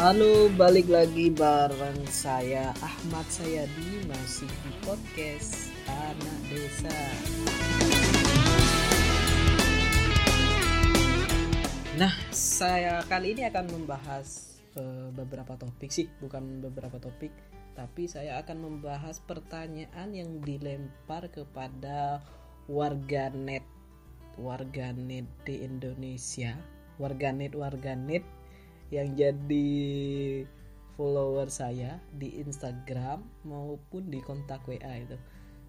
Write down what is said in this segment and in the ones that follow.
Halo, balik lagi bareng saya Ahmad Sayadi masih di podcast Anak Desa. Nah, saya kali ini akan membahas uh, beberapa topik sih, bukan beberapa topik, tapi saya akan membahas pertanyaan yang dilempar kepada warganet warganet di Indonesia, warganet warganet yang jadi follower saya di Instagram maupun di kontak WA itu.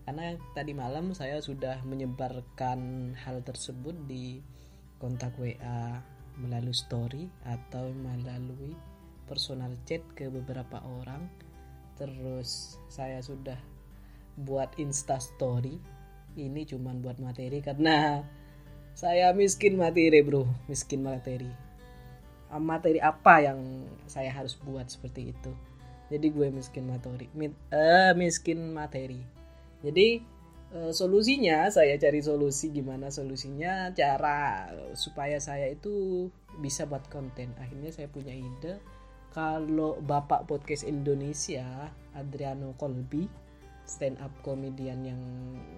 Karena tadi malam saya sudah menyebarkan hal tersebut di kontak WA melalui story atau melalui personal chat ke beberapa orang. Terus saya sudah buat insta story. Ini cuman buat materi karena saya miskin materi bro. Miskin materi materi apa yang saya harus buat seperti itu? Jadi gue miskin materi uh, miskin materi. Jadi uh, solusinya saya cari solusi gimana solusinya cara supaya saya itu bisa buat konten. Akhirnya saya punya ide kalau bapak podcast Indonesia Adriano Kolbi stand up komedian yang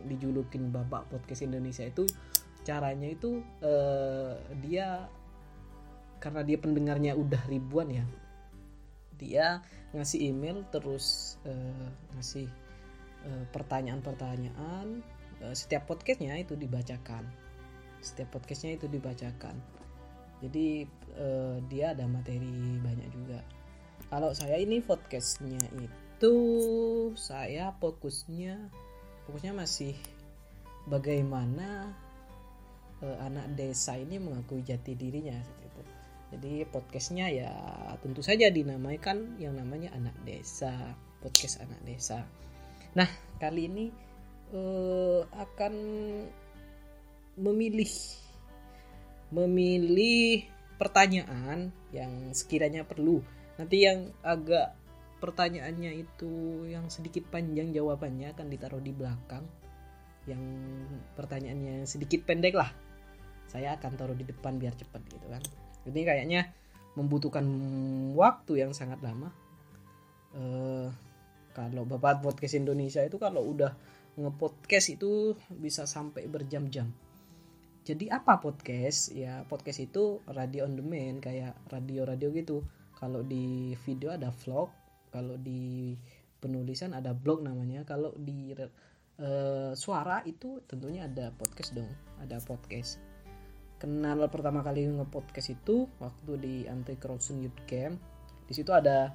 dijulukin bapak podcast Indonesia itu caranya itu uh, dia karena dia pendengarnya udah ribuan ya. Dia ngasih email terus uh, ngasih uh, pertanyaan-pertanyaan uh, setiap podcastnya itu dibacakan. Setiap podcastnya itu dibacakan. Jadi uh, dia ada materi banyak juga. Kalau saya ini podcastnya itu saya fokusnya fokusnya masih bagaimana uh, anak desa ini mengakui jati dirinya jadi podcastnya ya tentu saja dinamaikan yang namanya anak desa, podcast anak desa. Nah kali ini uh, akan memilih memilih pertanyaan yang sekiranya perlu. Nanti yang agak pertanyaannya itu yang sedikit panjang jawabannya akan ditaruh di belakang. Yang pertanyaannya sedikit pendek lah. Saya akan taruh di depan biar cepat gitu kan ini kayaknya membutuhkan waktu yang sangat lama. Uh, kalau bapak podcast Indonesia itu kalau udah ngepodcast itu bisa sampai berjam-jam. Jadi apa podcast? Ya podcast itu radio on demand kayak radio-radio gitu. Kalau di video ada vlog kalau di penulisan ada blog namanya. Kalau di uh, suara itu tentunya ada podcast dong ada podcast kenal pertama kali nge-podcast itu waktu di Anti Corruption Youth Camp. Di situ ada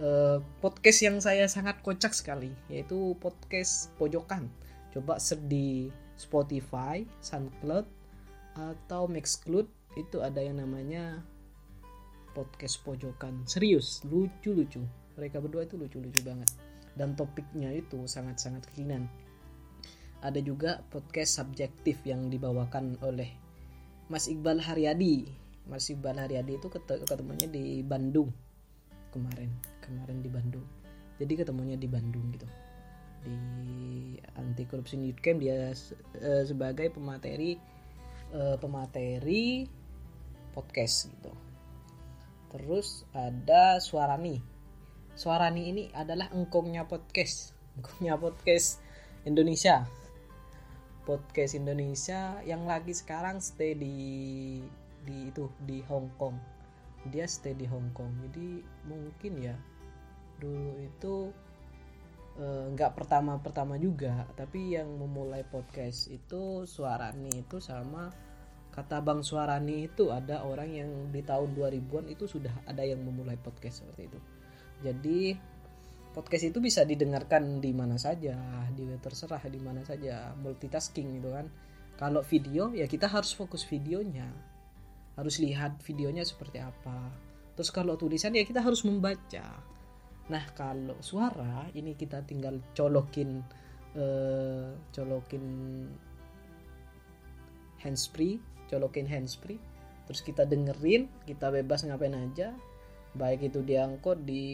uh, podcast yang saya sangat kocak sekali, yaitu podcast pojokan. Coba search di Spotify, SoundCloud, atau Mixcloud itu ada yang namanya podcast pojokan. Serius, lucu-lucu. Mereka berdua itu lucu-lucu banget. Dan topiknya itu sangat-sangat kekinian. Ada juga podcast subjektif yang dibawakan oleh Mas Iqbal Haryadi. Mas Iqbal Haryadi itu ketemunya di Bandung kemarin. Kemarin di Bandung. Jadi ketemunya di Bandung gitu. Di anti korupsi youth camp dia uh, sebagai pemateri uh, pemateri podcast gitu. Terus ada Suarani. Suarani ini adalah engkongnya podcast. Engkongnya podcast Indonesia podcast Indonesia yang lagi sekarang stay di di itu di Hong Kong. Dia stay di Hong Kong jadi mungkin ya dulu itu eh, nggak uh, pertama pertama juga tapi yang memulai podcast itu Suarani itu sama kata Bang Suarani itu ada orang yang di tahun 2000-an itu sudah ada yang memulai podcast seperti itu. Jadi podcast itu bisa didengarkan di mana saja, di terserah di mana saja, multitasking gitu kan. Kalau video ya kita harus fokus videonya. Harus lihat videonya seperti apa. Terus kalau tulisan ya kita harus membaca. Nah, kalau suara ini kita tinggal colokin eh, colokin handsfree, colokin handsfree, terus kita dengerin, kita bebas ngapain aja, baik itu diangkut di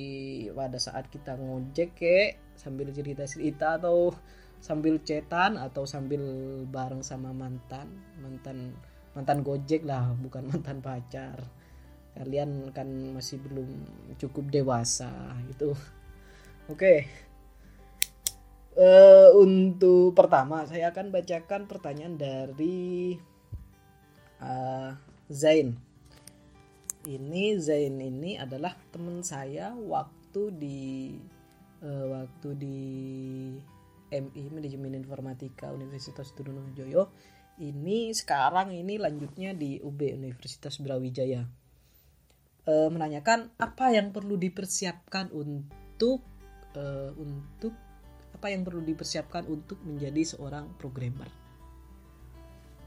pada saat kita ngojek ke sambil cerita cerita atau sambil cetan atau sambil bareng sama mantan mantan mantan gojek lah bukan mantan pacar. Kalian kan masih belum cukup dewasa gitu. Oke. Okay. uh, untuk pertama saya akan bacakan pertanyaan dari uh, Zain ini Zain ini adalah teman saya waktu di uh, waktu di MI Manajemen Informatika Universitas Trunojoyo. Ini sekarang ini lanjutnya di UB Universitas Brawijaya. E, menanyakan apa yang perlu dipersiapkan untuk e, untuk apa yang perlu dipersiapkan untuk menjadi seorang programmer.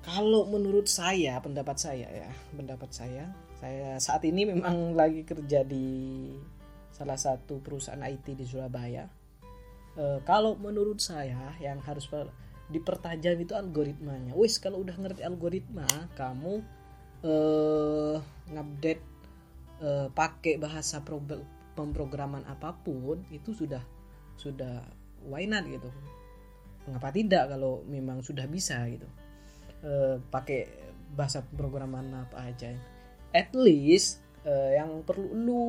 Kalau menurut saya pendapat saya ya pendapat saya saya saat ini memang lagi kerja di salah satu perusahaan IT di Surabaya. E, kalau menurut saya yang harus dipertajam itu algoritmanya. Wis kalau udah ngerti algoritma kamu eh ngupdate eh, pakai bahasa pemrograman apa pun itu sudah sudah why not gitu? Mengapa tidak kalau memang sudah bisa gitu? Uh, pakai bahasa programan apa aja at least uh, yang perlu lu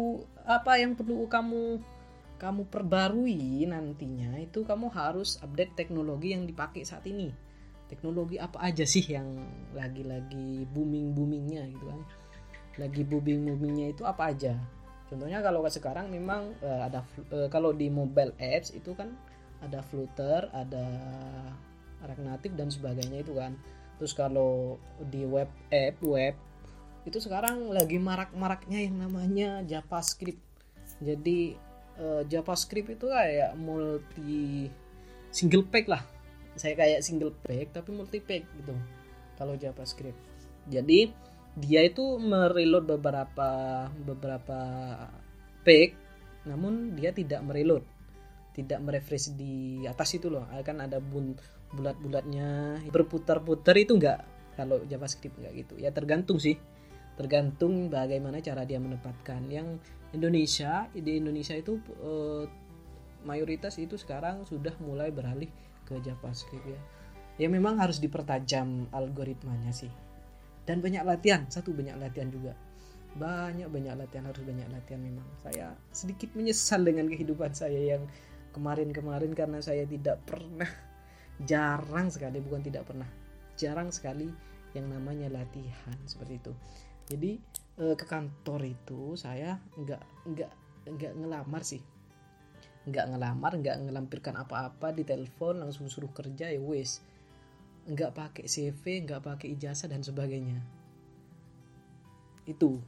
apa yang perlu kamu kamu perbarui nantinya itu kamu harus update teknologi yang dipakai saat ini. Teknologi apa aja sih yang lagi-lagi booming boomingnya gitu kan? Lagi booming boomingnya itu apa aja? Contohnya kalau sekarang memang uh, ada uh, kalau di mobile apps itu kan ada Flutter ada React dan sebagainya itu kan. Terus kalau di web app web itu sekarang lagi marak-maraknya yang namanya JavaScript. Jadi uh, JavaScript itu kayak multi single page lah. Saya kayak single page tapi multi page gitu. Kalau JavaScript. Jadi dia itu mereload beberapa beberapa page namun dia tidak mereload. Tidak merefresh di atas itu loh. Kan ada bun bulat-bulatnya. Berputar-putar itu enggak kalau JavaScript enggak gitu. Ya tergantung sih tergantung bagaimana cara dia menempatkan. Yang Indonesia di Indonesia itu eh, mayoritas itu sekarang sudah mulai beralih ke JavaScript ya. Ya memang harus dipertajam algoritmanya sih. Dan banyak latihan satu banyak latihan juga. Banyak banyak latihan harus banyak latihan memang. Saya sedikit menyesal dengan kehidupan saya yang kemarin-kemarin karena saya tidak pernah jarang sekali bukan tidak pernah jarang sekali yang namanya latihan seperti itu jadi eh, ke kantor itu saya nggak nggak nggak ngelamar sih. Nggak ngelamar nggak ngelampirkan apa-apa di telepon langsung suruh kerja ya wes. Nggak pakai CV nggak pakai ijazah dan sebagainya. Itu.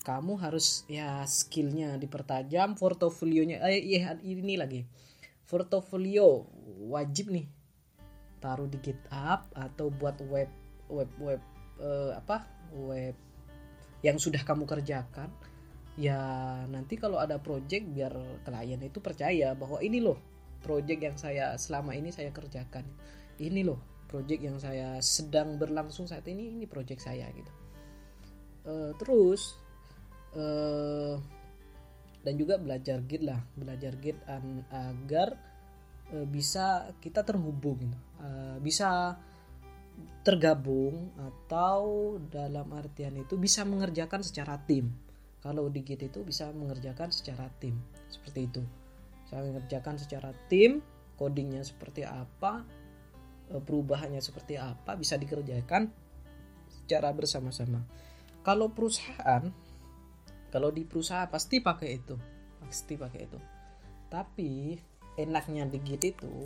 Kamu harus ya skillnya dipertajam portofolionya eh iya ini lagi. Portofolio wajib nih. Taruh di GitHub atau buat web web web uh, apa web yang sudah kamu kerjakan ya nanti kalau ada project biar klien itu percaya bahwa ini loh project yang saya selama ini saya kerjakan ini loh project yang saya sedang berlangsung saat ini ini project saya gitu uh, terus uh, dan juga belajar git lah belajar git agar bisa kita terhubung gitu. bisa tergabung atau dalam artian itu bisa mengerjakan secara tim. Kalau di git itu bisa mengerjakan secara tim seperti itu. Saya mengerjakan secara tim codingnya seperti apa perubahannya seperti apa bisa dikerjakan secara bersama-sama. Kalau perusahaan kalau di perusahaan pasti pakai itu pasti pakai itu. Tapi enaknya di Git itu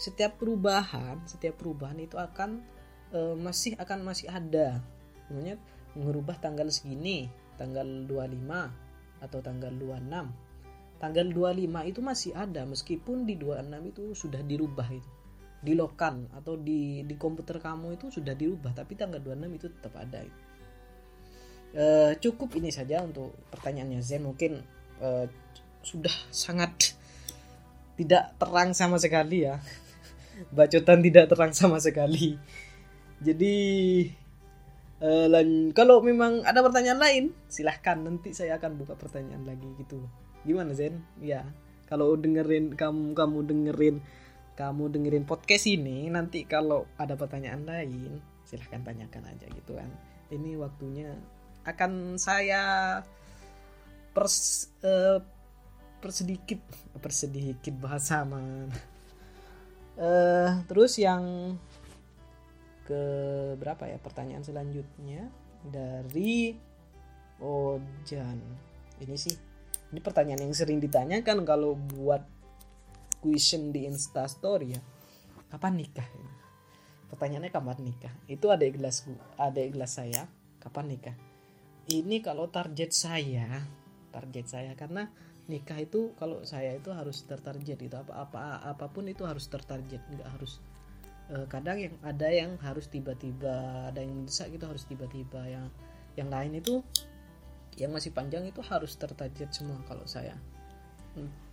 setiap perubahan setiap perubahan itu akan e, masih akan masih ada. Namanya mengubah tanggal segini tanggal 25 atau tanggal 26 tanggal 25 itu masih ada meskipun di 26 itu sudah dirubah itu. Di lokal atau di di komputer kamu itu sudah dirubah tapi tanggal 26 itu tetap ada uh, cukup ini saja untuk pertanyaannya Zen. Mungkin uh, sudah sangat tidak terang sama sekali ya. Bacotan tidak terang sama sekali jadi uh, kalau memang ada pertanyaan lain silahkan. Nanti saya akan buka pertanyaan lagi gitu. Gimana Zen? Ya kalau dengerin kamu kamu dengerin kamu dengerin podcast ini nanti kalau ada pertanyaan lain silahkan tanyakan aja gitu kan. Ini waktunya akan saya pers uh, persedikit persedikit bahasa man. Uh, terus yang ke berapa ya pertanyaan selanjutnya? Dari Ojan. Ini sih ini pertanyaan yang sering ditanyakan kalau buat question di instastory ya. Kapan nikah pertanyaannya kapan nikah? Itu ada gelas ada gelas saya kapan nikah? Ini kalau target saya target saya karena nikah itu kalau saya itu harus tertarget itu apa apa apa pun itu harus tertarget nggak harus uh, kadang yang ada yang harus tiba-tiba ada yang mendesak itu harus tiba-tiba. Yang yang lain itu yang masih panjang itu harus tertarget semua kalau saya.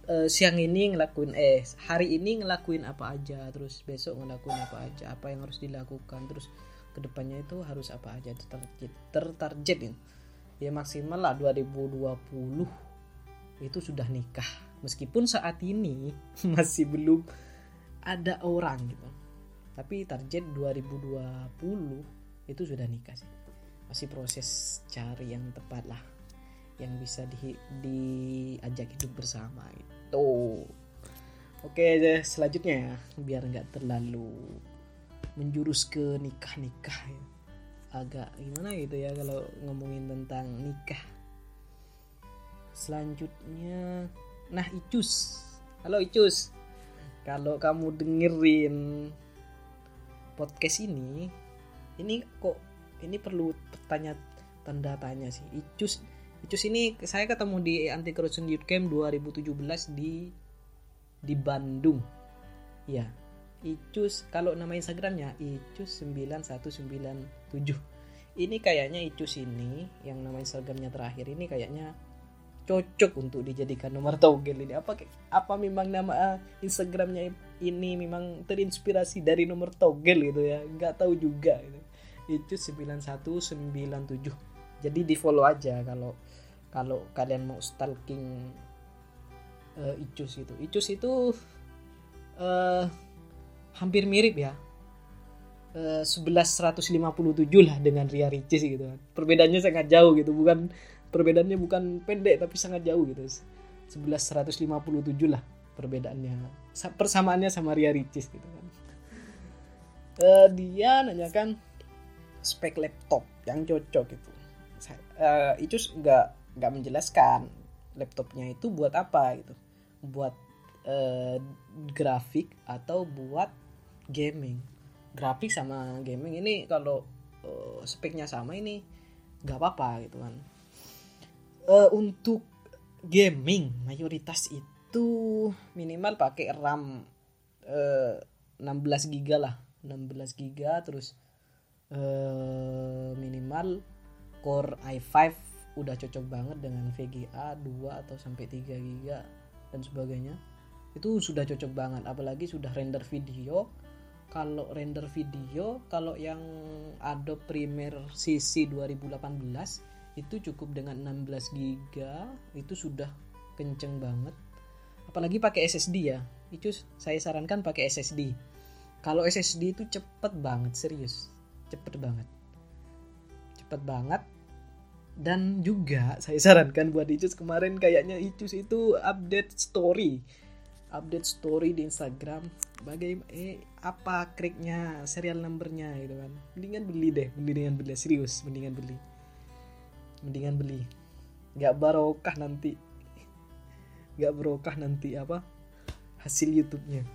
Uh, siang ini ngelakuin eh hari ini ngelakuin apa aja terus besok ngelakuin apa aja apa yang harus dilakukan terus ke depannya itu harus apa aja tertarget tertarget ya ya maksimal lah 2020 itu sudah nikah. Meskipun saat ini masih belum ada orang gitu tapi target 2020 itu sudah nikah sih. Masih proses cari yang tepat lah yang bisa di, diajak hidup bersama itu oke selanjutnya ya biar nggak terlalu menjurus ke nikah nikah ya. Agak gimana gitu ya kalau ngomongin tentang nikah. Selanjutnya nah Icus. Halo Icus. Kalau kamu dengerin podcast ini ini kok ini perlu tanya tanda tanya sih. Icus Icus ini saya ketemu di Anti Corruption Youth Camp 2017 di di Bandung. Ya Icus kalau nama Instagramnya Icus 9197 ini kayaknya Icus ini yang nama Instagramnya terakhir ini kayaknya cocok untuk dijadikan nomor togel ini. Apa apa memang nama Instagramnya ini memang terinspirasi dari nomor togel gitu ya? Nggak tahu juga gitu. Icus 9197 jadi di follow aja kalau kalau kalian mau stalking uh, Icus itu. Icus itu uh, hampir mirip ya. Uh, 11.157 lah dengan Ria Ricis gitu kan. Perbedaannya sangat jauh gitu bukan perbedaannya bukan pendek tapi sangat jauh gitu. 11.157 lah perbedaannya. Persamaannya sama Ria Ricis gitu kan. Uh, dia nanyakan spek laptop yang cocok gitu uh, itu nggak nggak menjelaskan laptopnya itu buat apa gitu. Buat uh, grafik atau buat gaming. Grafik sama gaming ini kalau uh, speknya sama ini nggak apa-apa gitu kan uh, untuk gaming mayoritas itu minimal pakai RAM uh, 16 GB lah. 16 GB terus uh, minimal core i5 udah cocok banget dengan VGA 2 atau sampai 3 GB dan sebagainya. Itu sudah cocok banget apalagi sudah render video. Kalau render video kalau yang Adobe Premiere CC 2018 itu cukup dengan 16 GB itu sudah kenceng banget. Apalagi pakai SSD ya. Itu saya sarankan pakai SSD kalau SSD itu cepet banget serius. Cepet banget. Cepet banget. Dan juga saya sarankan buat Icus kemarin kayaknya Icus itu update story. Update story di Instagram. Bagaimana eh apa kriknya serial numbernya gitu kan. Mendingan beli deh beli dengan beli serius mendingan beli mendingan beli nggak barokah nanti nggak barokah nanti apa hasil YouTube-nya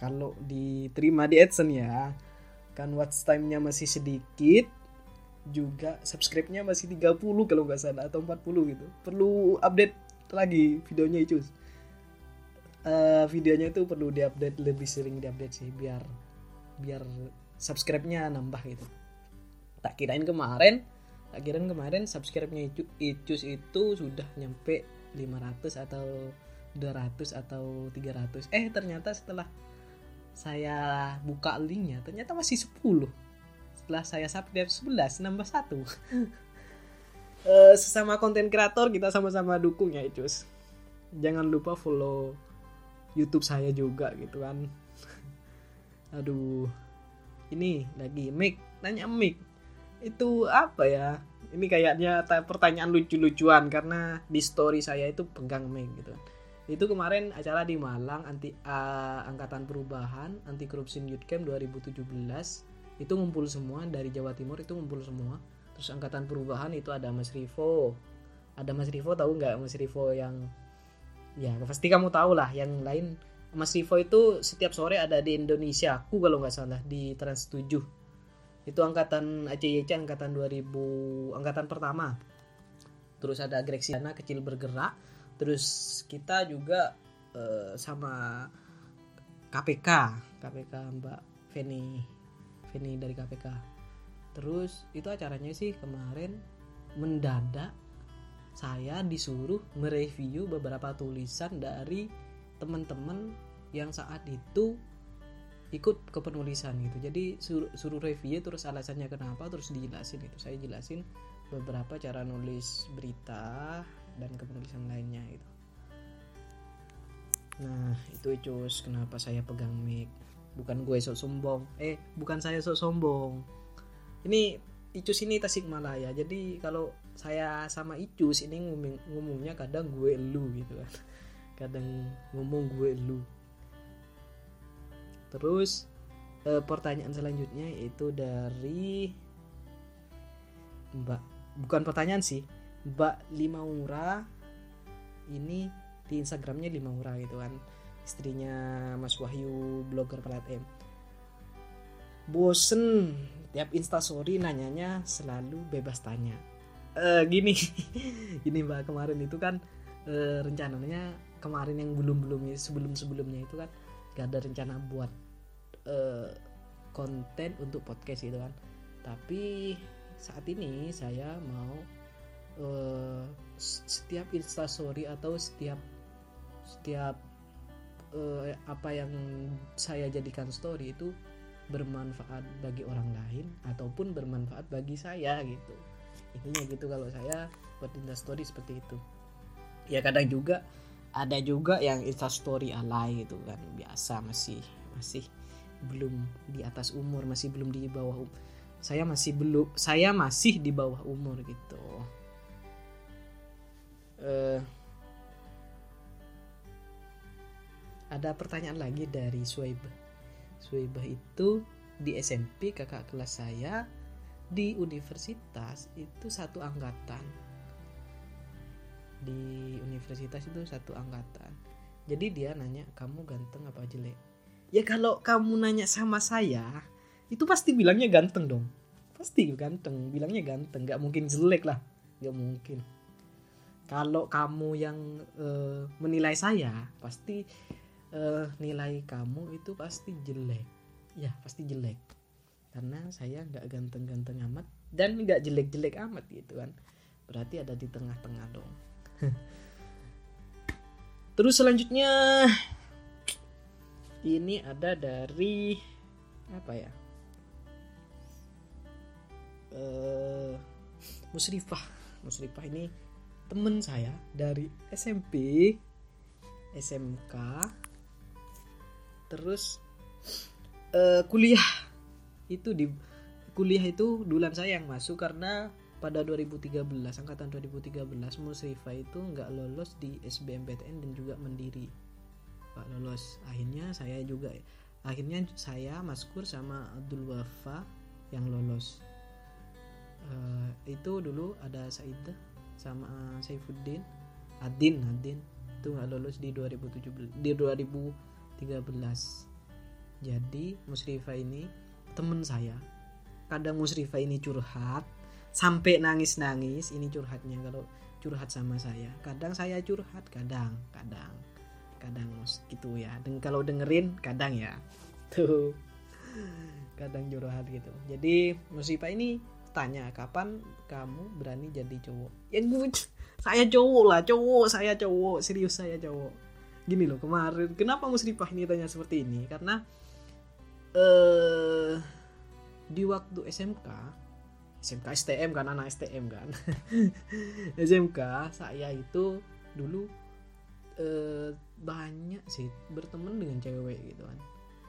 kalau diterima di AdSense ya kan watch time-nya masih sedikit juga subscribe-nya masih 30 kalau nggak salah atau 40 gitu. Perlu update lagi videonya itu. Uh, videonya itu perlu diupdate lebih sering diupdate sih biar biar subscribe-nya nambah gitu. Tak kirain kemarin, kirain kemarin subscribe-nya itu itu sudah nyampe 500 atau 200 atau 300. Eh ternyata setelah saya buka linknya ternyata masih 10 setelah saya subscribe 11 nambah satu. Uh, sesama konten kreator kita sama-sama dukung ya Icus. Jangan lupa follow YouTube saya juga gitu kan. Aduh ini lagi mic nanya mic itu apa ya? Ini kayaknya pertanyaan lucu-lucuan karena di story saya itu pegang mic gitu. Itu kemarin acara di Malang anti uh, angkatan perubahan anti corruption youth camp 2017 itu ngumpul semua dari Jawa Timur itu ngumpul semua. Terus angkatan perubahan itu ada Mas Rivo. Ada Mas Rivo tahu nggak Mas Rivo yang ya pasti kamu tahu lah yang lain. Mas Rivo itu setiap sore ada di Indonesia aku kalau nggak salah di Trans 7 itu angkatan ACYC angkatan 2000 angkatan pertama. Terus ada Grexiana kecil bergerak. Terus kita juga uh, sama KPK KPK Mbak Feni Feni dari KPK terus itu acaranya sih kemarin mendadak saya disuruh mereview beberapa tulisan dari teman-teman yang saat itu ikut ke penulisan gitu. Jadi suruh, suruh review terus alasannya kenapa terus dijelasin itu. Saya jelasin beberapa cara nulis berita dan kepenulisan lainnya itu nah itu cus kenapa saya pegang mic? Bukan gue sok sombong. Eh bukan saya sok sombong. Ini Icus ini Tasikmalaya. Jadi kalau saya sama Icus ini ngomong ngomongnya kadang gue lu gitu kan. Kadang ngomong gue lu Terus e, pertanyaan selanjutnya itu dari Mbak bukan pertanyaan sih Mbak Limaura. Ini di Instagramnya Limaura gitu kan istrinya Mas Wahyu blogger pelat M. Bosen tiap instastory nanyanya selalu bebas tanya. E, gini gini mbak kemarin itu kan e, rencananya kemarin yang belum belum sebelum sebelumnya itu kan gak ada rencana buat uh, konten untuk podcast gitu kan. Tapi saat ini saya mau uh, setiap instastory atau setiap setiap uh, apa yang saya jadikan story itu bermanfaat bagi orang lain ataupun bermanfaat bagi saya gitu. Intinya gitu kalau saya buat instastory seperti itu. Ya kadang juga ada juga yang instastory alay gitu kan biasa masih masih belum di atas umur masih belum di bawah umur saya masih belum saya masih di bawah umur gitu. Uh, ada pertanyaan lagi dari Suwaibah Suwaibah itu di SMP kakak kelas saya di universitas itu satu angkatan. Di universitas itu satu angkatan. Jadi dia nanya kamu ganteng apa jelek ya kalau kamu nanya sama saya itu pasti bilangnya ganteng dong. Pasti ganteng bilangnya ganteng. Nggak mungkin jelek lah. Nggak mungkin. Kalau kamu yang uh, menilai saya pasti uh, nilai kamu itu pasti jelek. Ya pasti jelek. Karena saya nggak ganteng-ganteng amat dan nggak jelek-jelek amat gitu kan. Berarti ada di tengah-tengah dong. Terus selanjutnya ini ada dari apa ya? Uh, Musrifah. Musrifah ini temen saya dari SMP SMK terus uh, kuliah. Itu di kuliah itu duluan saya yang masuk karena pada 2013 angkatan 2013 Musrifah itu nggak lolos di SBMPTN dan juga Mandiri Pak lolos. Akhirnya saya juga akhirnya saya Maskur sama Abdul Wafa yang lolos. Uh, itu dulu ada Saidah sama Saifuddin. Adin Adin. Itu nggak lolos di 2017 di 2013 jadi Musrifa ini temen saya. Kadang Musrifa ini curhat sampai nangis-nangis ini curhatnya kalau curhat sama saya. Kadang saya curhat kadang kadang kadang gitu ya. Dan kalau dengerin kadang ya. Tuh. Kadang curhat gitu. Jadi musibah ini tanya kapan kamu berani jadi cowok? Ya gue saya cowok lah cowok saya cowok serius saya cowok. Gini loh kemarin kenapa musibah ini tanya seperti ini? Karena eh di waktu SMK SMK STM kan anak STM kan. SMK saya itu dulu eh, banyak sih berteman dengan cewek gitu kan.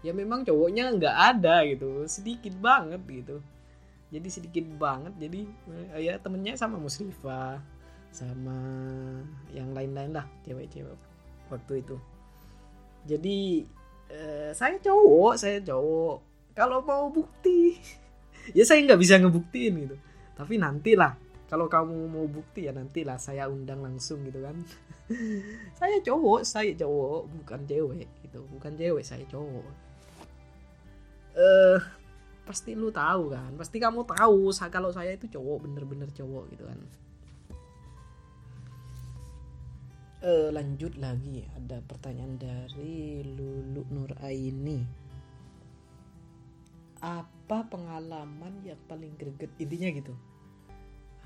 Ya memang cowoknya nggak ada gitu sedikit banget gitu. Jadi sedikit banget jadi eh, ya temennya sama Muslifa sama yang lain-lain lah cewek-cewek waktu itu. Jadi eh, saya cowok saya cowok. Kalau mau bukti ya saya nggak bisa ngebuktiin gitu. Tapi nantilah kalau kamu mau bukti ya nantilah saya undang langsung gitu kan. Saya cowok saya cowok bukan cewek gitu. Bukan cewek saya cowok. Eh pasti lu tahu kan. Pasti kamu tahu kalau saya itu cowok bener-bener cowok gitu kan. Uh, lanjut lagi. Ada pertanyaan dari Lulu Nur Aini. Apa pengalaman yang paling greget? Intinya gitu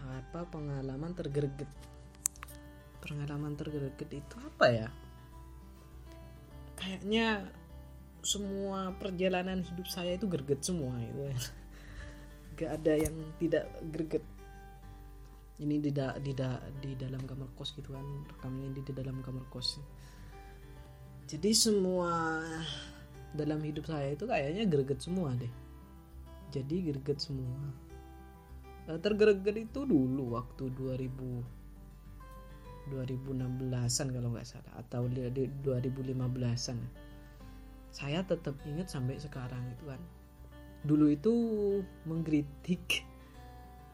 apa pengalaman tergreget pengalaman tergreget itu apa ya? Kayaknya semua perjalanan hidup saya itu greget semua itu gak ada yang tidak greget ini di da, di da, di dalam kamar kos gitu kan rekamnya di, di dalam kamar kos. Jadi semua dalam hidup saya itu kayaknya greget semua deh. Jadi greget semua tergreget itu dulu waktu 2000 2016an kalau nggak salah atau di 2015an saya tetap ingat sampai sekarang itu kan. Dulu itu mengkritik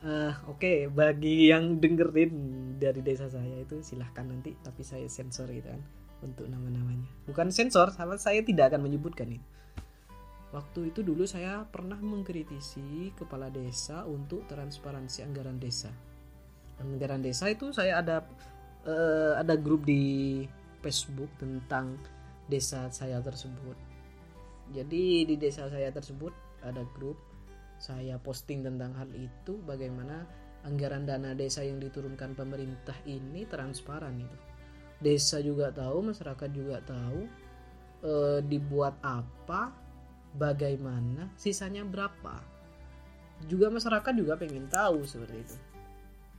uh, oke okay, bagi yang dengerin dari desa saya itu silahkan nanti tapi saya sensor gitu kan untuk nama-namanya. Bukan sensor sama saya tidak akan menyebutkan itu waktu itu dulu saya pernah mengkritisi kepala desa untuk transparansi anggaran desa anggaran desa itu saya ada uh, ada grup di Facebook tentang desa saya tersebut. Jadi di desa saya tersebut ada grup saya posting tentang hal itu bagaimana anggaran dana desa yang diturunkan pemerintah ini transparan itu. Desa juga tahu, masyarakat juga tahu e, dibuat apa, bagaimana, sisanya berapa. Juga masyarakat juga pengen tahu seperti itu.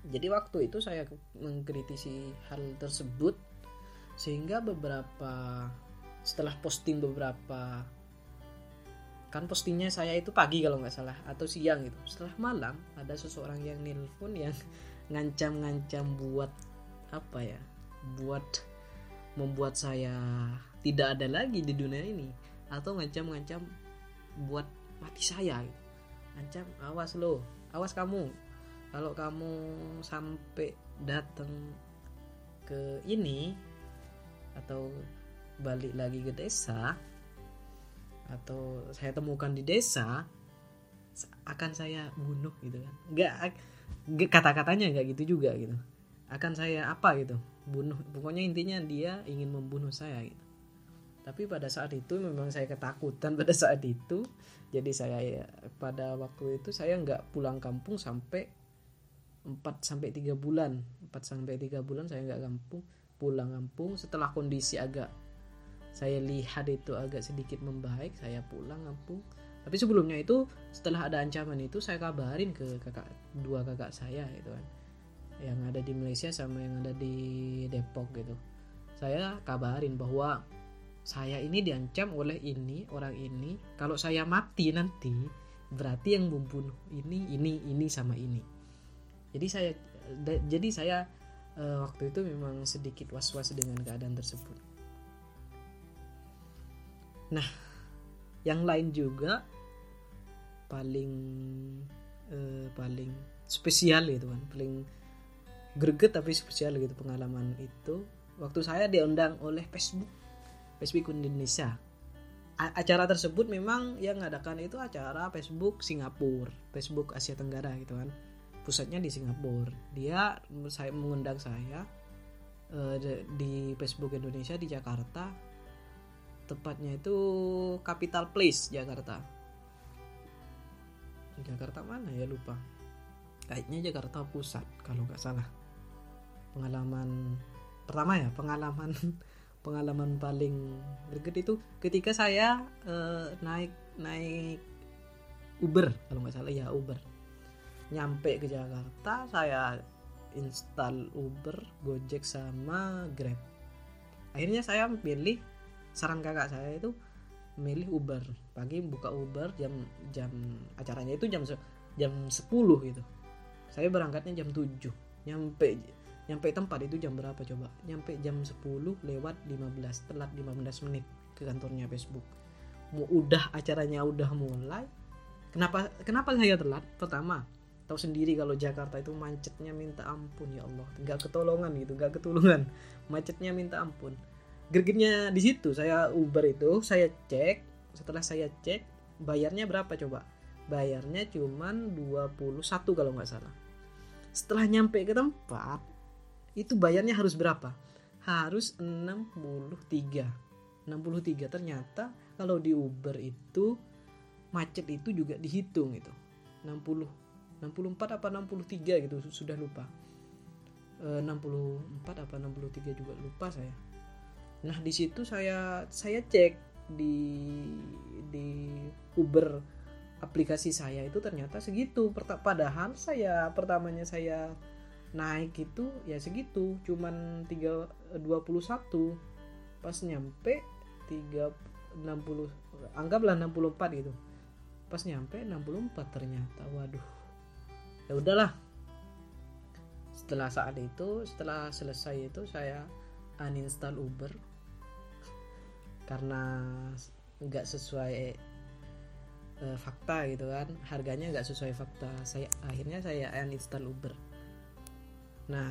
Jadi waktu itu saya mengkritisi hal tersebut sehingga beberapa setelah posting beberapa kan postingnya saya itu pagi kalau nggak salah atau siang gitu setelah malam ada seseorang yang nelpon yang ngancam-ngancam buat apa ya buat membuat saya tidak ada lagi di dunia ini atau ngancam-ngancam buat mati saya. Ngancam awas lo awas kamu. Kalau kamu sampai datang ke ini atau balik lagi ke desa atau saya temukan di desa akan saya bunuh gitu kan. Nggak kata-katanya nggak gitu juga gitu. Akan saya apa gitu bunuh. Pokoknya intinya dia ingin membunuh saya gitu tapi pada saat itu memang saya ketakutan pada saat itu. Jadi saya ya, pada waktu itu saya nggak pulang kampung sampai 4 sampai 3 bulan. 4 sampai 3 bulan saya nggak kampung pulang kampung. Setelah kondisi agak saya lihat itu agak sedikit membaik saya pulang kampung. Tapi sebelumnya itu setelah ada ancaman itu saya kabarin ke kakak dua kakak saya itu kan. Yang ada di Malaysia sama yang ada di Depok gitu. Saya kabarin bahwa saya ini diancam oleh ini orang ini. Kalau saya mati nanti berarti yang membunuh ini ini ini sama ini. Jadi saya jadi saya uh, waktu itu memang sedikit was-was dengan keadaan tersebut. Nah, yang lain juga paling eh, paling spesial gitu kan, paling greget tapi spesial gitu pengalaman itu. Waktu saya diundang oleh Facebook Facebook Indonesia. Acara tersebut memang yang ngadakan itu acara Facebook Singapura, Facebook Asia Tenggara gitu kan. Pusatnya di Singapura. Dia saya mengundang saya uh, di Facebook Indonesia di Jakarta tepatnya itu Capital Place Jakarta Jakarta mana ya lupa kayaknya Jakarta Pusat kalau nggak salah pengalaman pertama ya pengalaman pengalaman paling greget itu ketika saya uh, naik naik Uber kalau nggak salah ya Uber. Nyampe ke Jakarta saya install Uber Gojek sama Grab. Akhirnya saya pilih saran kakak saya itu milih Uber. Pagi buka Uber jam jam acaranya itu jam jam 10 gitu. Saya berangkatnya jam 7 nyampe nyampe tempat itu jam berapa coba? Nyampe jam 10 lewat 15 telat 15 menit ke kantornya Facebook. Mau udah acaranya udah mulai. Kenapa kenapa saya telat? Pertama tahu sendiri kalau Jakarta itu macetnya minta ampun ya Allah. Nggak ketolongan gitu nggak ketulungan. Macetnya minta ampun. Gregetnya di situ saya Uber itu saya cek. Setelah saya cek bayarnya berapa coba? Bayarnya cuman 21 kalau nggak salah. Setelah nyampe ke tempat itu bayarnya harus berapa? Harus 63 63 ternyata kalau di Uber itu macet itu juga dihitung itu. 60 64 apa 63 gitu sudah lupa. E, 64 apa 63 juga lupa saya. Nah di situ saya saya cek di di Uber aplikasi saya itu ternyata segitu. Padahal saya pertamanya saya naik itu ya segitu. Cuman 3 21 pas nyampe 3 60 anggaplah 64 gitu. Pas nyampe 64 ternyata waduh. Ya udahlah. Setelah saat itu setelah selesai itu saya uninstall Uber. Karena nggak sesuai uh, fakta gitu kan. Harganya nggak sesuai fakta. Saya akhirnya saya uninstall Uber nah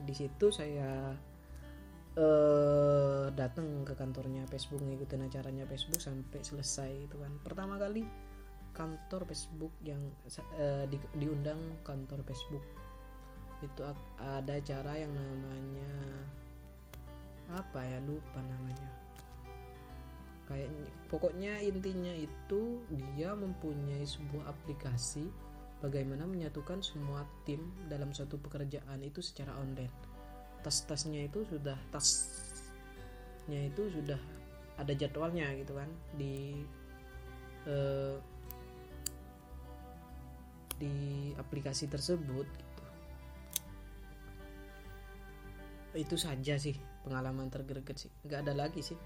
di situ saya uh, datang ke kantornya Facebook ngikutin acaranya Facebook sampai selesai itu kan. Pertama kali kantor Facebook yang uh, di, diundang kantor Facebook. Itu ada acara yang namanya apa ya lupa namanya. Kayak pokoknya intinya itu dia mempunyai sebuah aplikasi bagaimana menyatukan semua tim dalam suatu pekerjaan itu secara online? Tas-tasnya itu sudah tasnya itu sudah ada jadwalnya gitu kan di uh, di aplikasi tersebut gitu. itu saja sih pengalaman tergreget sih. Nggak ada lagi sih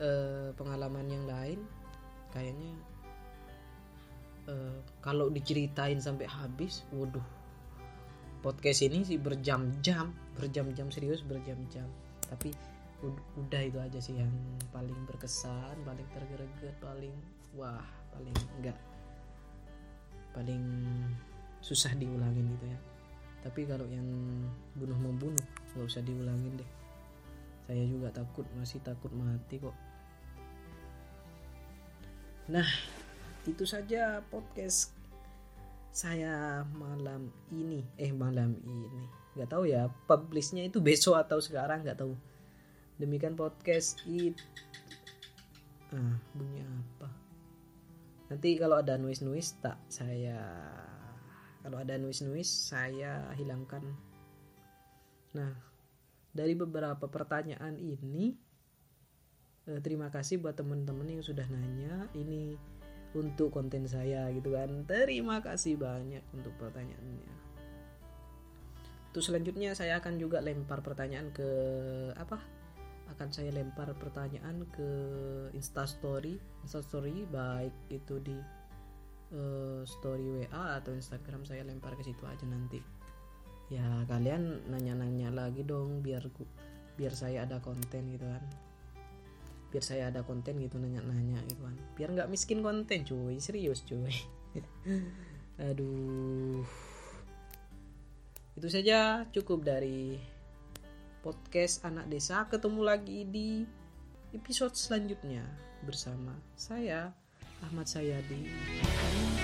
uh, pengalaman yang lain. Kayaknya uh, kalau diceritain sampai habis waduh. Podcast ini sih berjam-jam berjam-jam serius berjam-jam. Tapi udah itu aja sih yang paling berkesan paling tergreget paling wah paling enggak. Paling susah diulangin gitu ya. Tapi kalau yang bunuh membunuh nggak usah diulangin deh. Saya juga takut masih takut mati kok. Nah itu saja podcast saya malam ini. Eh malam ini. Nggak tahu ya publishnya itu besok atau sekarang nggak tahu. Demikian podcast it ah bunyi apa? Nanti kalau ada noise noise tak saya kalau ada noise noise saya hilangkan. Nah dari beberapa pertanyaan ini eh, terima kasih buat teman-teman yang sudah nanya. Ini untuk konten saya gitu kan. Terima kasih banyak untuk pertanyaannya. Terus selanjutnya saya akan juga lempar pertanyaan ke apa? Akan saya lempar pertanyaan ke instastory instastory baik itu di uh, story WA atau Instagram saya lempar ke situ aja nanti. Ya kalian nanya-nanya lagi dong biar biar saya ada konten gitu kan biar saya ada konten gitu nanya-nanya gitu kan. Biar nggak miskin konten cuy. Serius cuy. Aduh. Itu saja cukup dari podcast anak desa. Ketemu lagi di episode selanjutnya bersama saya Ahmad Sayadi